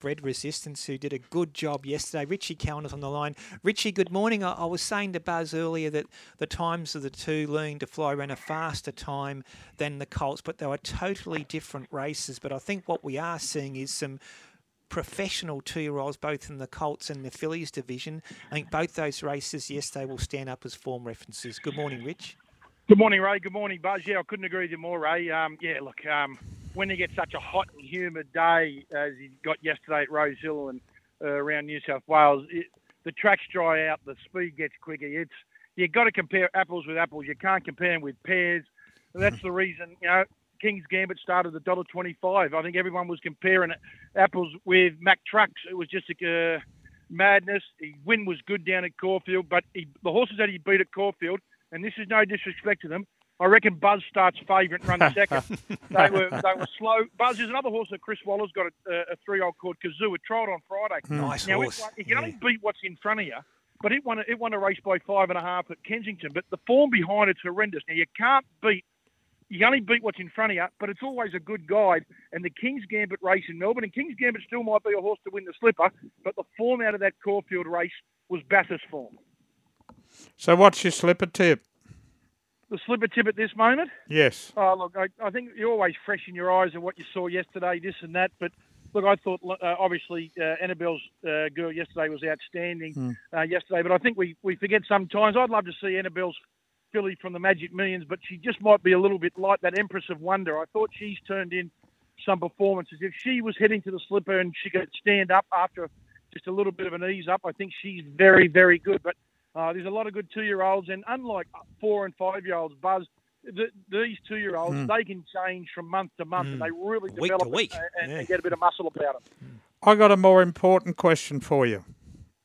Bread Resistance, who did a good job yesterday. Richie is on the line. Richie, good morning. I, I, was saying to Buzz earlier that the times of the two learning to fly ran a faster time than the Colts, but they were totally different races. But I think what we are seeing is some professional two-year-olds, both in the Colts and the Fillies division. I think both those races yesterday will stand up as form references. Good morning, Rich. Good morning, Ray. Good morning, Buzz. Yeah, I couldn't agree with you more, Ray. Um, yeah, look, um, when you get such a hot and humid day as you got yesterday at Rosehill and uh, around New South Wales, it, the tracks dry out, the speed gets quicker. It's you've got to compare apples with apples. You can't compare them with pears. That's the reason, you know, King's Gambit started at $1.25. I think everyone was comparing apples with Mack Trucks. It was just a uh, madness. The win was good down at Caulfield, but he, the horses that he beat at Caulfield, and this is no disrespect to them, I reckon Buzz starts favourite and runs second. they were they were slow. Buzz is another horse that Chris Waller's got a, a three-year-old called Kazoo. It trialled on Friday. Hmm. Nice now, horse. It, you can only beat what's in front of you, but it won, a, it won a race by five and a half at Kensington. But the form behind it's horrendous. Now, you can't beat you only beat what's in front of you, but it's always a good guide. And the King's Gambit race in Melbourne, and King's Gambit still might be a horse to win the slipper, but the form out of that Caulfield race was Bathurst form. So, what's your slipper tip? The slipper tip at this moment? Yes. Oh, look, I, I think you're always fresh in your eyes of what you saw yesterday, this and that. But look, I thought uh, obviously uh, Annabelle's uh, girl yesterday was outstanding mm. yesterday, but I think we, we forget sometimes. I'd love to see Annabelle's filly from the Magic Millions, but she just might be a little bit like that Empress of Wonder. I thought she's turned in some performances. If she was heading to the slipper and she could stand up after just a little bit of an ease up, I think she's very, very good. But uh, there's a lot of good two-year-olds, and unlike four and five-year-olds, Buzz, the, these two-year-olds mm. they can change from month to month, mm. and they really week develop week. And, yeah. and, get a bit of muscle about them. I got a more important question for you.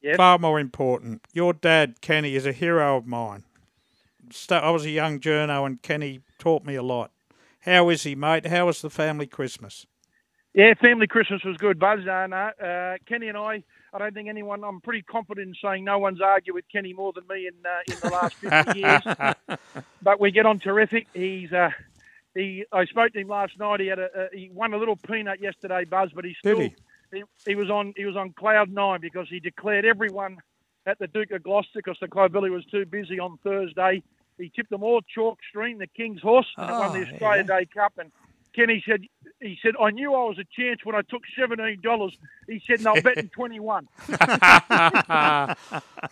Yes. Far more important. Your dad, Kenny, is a hero of mine. I was a young journo, and Kenny taught me a lot. How is he, mate? How was the family Christmas? Yeah, family Christmas was good, Buzz. Uh, no, uh, Kenny and I, I don't think anyone. I'm pretty confident in saying no one's argued with Kenny more than me in uh, in the last 50 years. but we get on terrific. He's uh, he. I spoke to him last night. He had a, a he won a little peanut yesterday, Buzz, but he's still he? he, he was on he was on cloud nine because he declared everyone at the Duke of Gloucester because the Clovelly was too busy on Thursday. He tipped them all chalk stream, the King's horse, and oh, won the Australia yeah. Day Cup. And Kenny said, he said, I knew I was a chance when I took seventeen dollars. He said, "No, betting twenty one. oh, I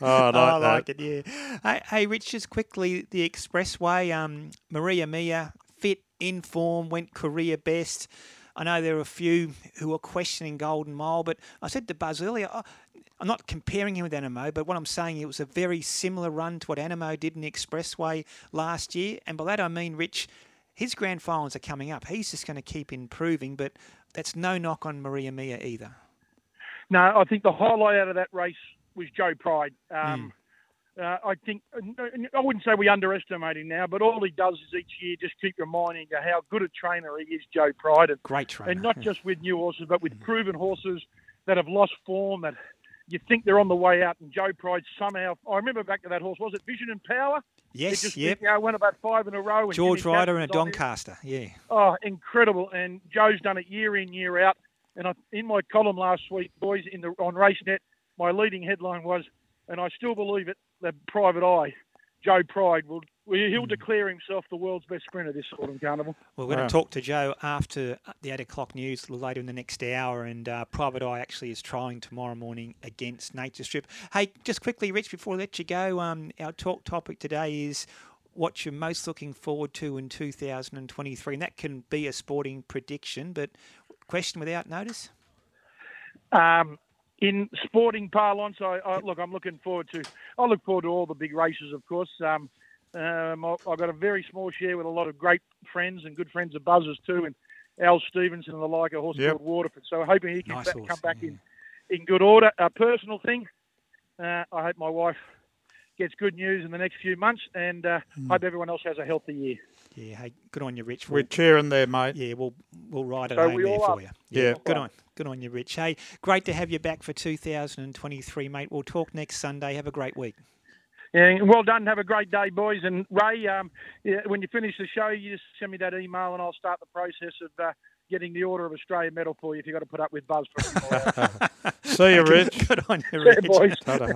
like, I like it. Yeah. Hey, hey, Rich, just quickly, the Expressway. Um, Maria Mia fit in form, went career best. I know there are a few who are questioning Golden Mile, but I said to Buzz earlier, oh, I'm not comparing him with Anamoe, but what I'm saying it was a very similar run to what Anamoe did in the Expressway last year, and by that I mean, Rich, his grand finals are coming up. He's just going to keep improving, but that's no knock on Maria Mia either. No, I think the highlight out of that race was Joe Pride. Um, mm. uh, I think I wouldn't say we underestimate him now, but all he does is each year just keep reminding you how good a trainer he is, Joe Pride. And, Great trainer, and not just with new horses, but with proven horses that have lost form that you think they're on the way out, and Joe Pride somehow. I remember back to that horse. Was it Vision and Power? Yes, it just yep. You know, went about five in a row. And George Jimmy Ryder and a. Doncaster. Yeah. Oh, incredible! And Joe's done it year in, year out. And I, in my column last week, boys, in the on RaceNet, my leading headline was, and I still believe it, the Private Eye, Joe Pride will he'll declare himself the world's best sprinter this autumn carnival. Well, we're going Wow. to talk to Joe after the 8 o'clock news a little later in the next hour, and uh, Private Eye actually is trying tomorrow morning against Nature Strip. Hey, just quickly, Rich, before I let you go, um, our talk topic today is what you're most looking forward to in 2023, and that can be a sporting prediction, but question without notice? Um, in sporting parlance, I, I look. I'm looking forward to. I look forward to all the big races, of course. Um, um, I- I've got a very small share with a lot of great friends and good friends of Buzzers too, and Al Stevenson and the like, a horse Yep. called Waterford. So hoping he can Nice ba- horse, come back yeah. in in good order. A personal thing. Uh, I hope my wife gets good news in the next few months, and uh, Hmm. hope everyone else has a healthy year. Yeah, hey, good on you, Rich. We're We'll, cheering there, mate. yeah, we'll we'll ride it So home there for are. you. Yeah. good on, good on you, Rich. Hey, great to have you back for 2023, mate. We'll talk next Sunday. Have a great week. Yeah, well done. Have a great day, boys. And Ray, um, yeah, when you finish the show, you just send me that email, and I'll start the process of uh, getting the Order of Australia medal for you if you got to put up with Buzz for a few more hours. See you, Rich. Good on you, Yeah, Rich. boys. Ta-da.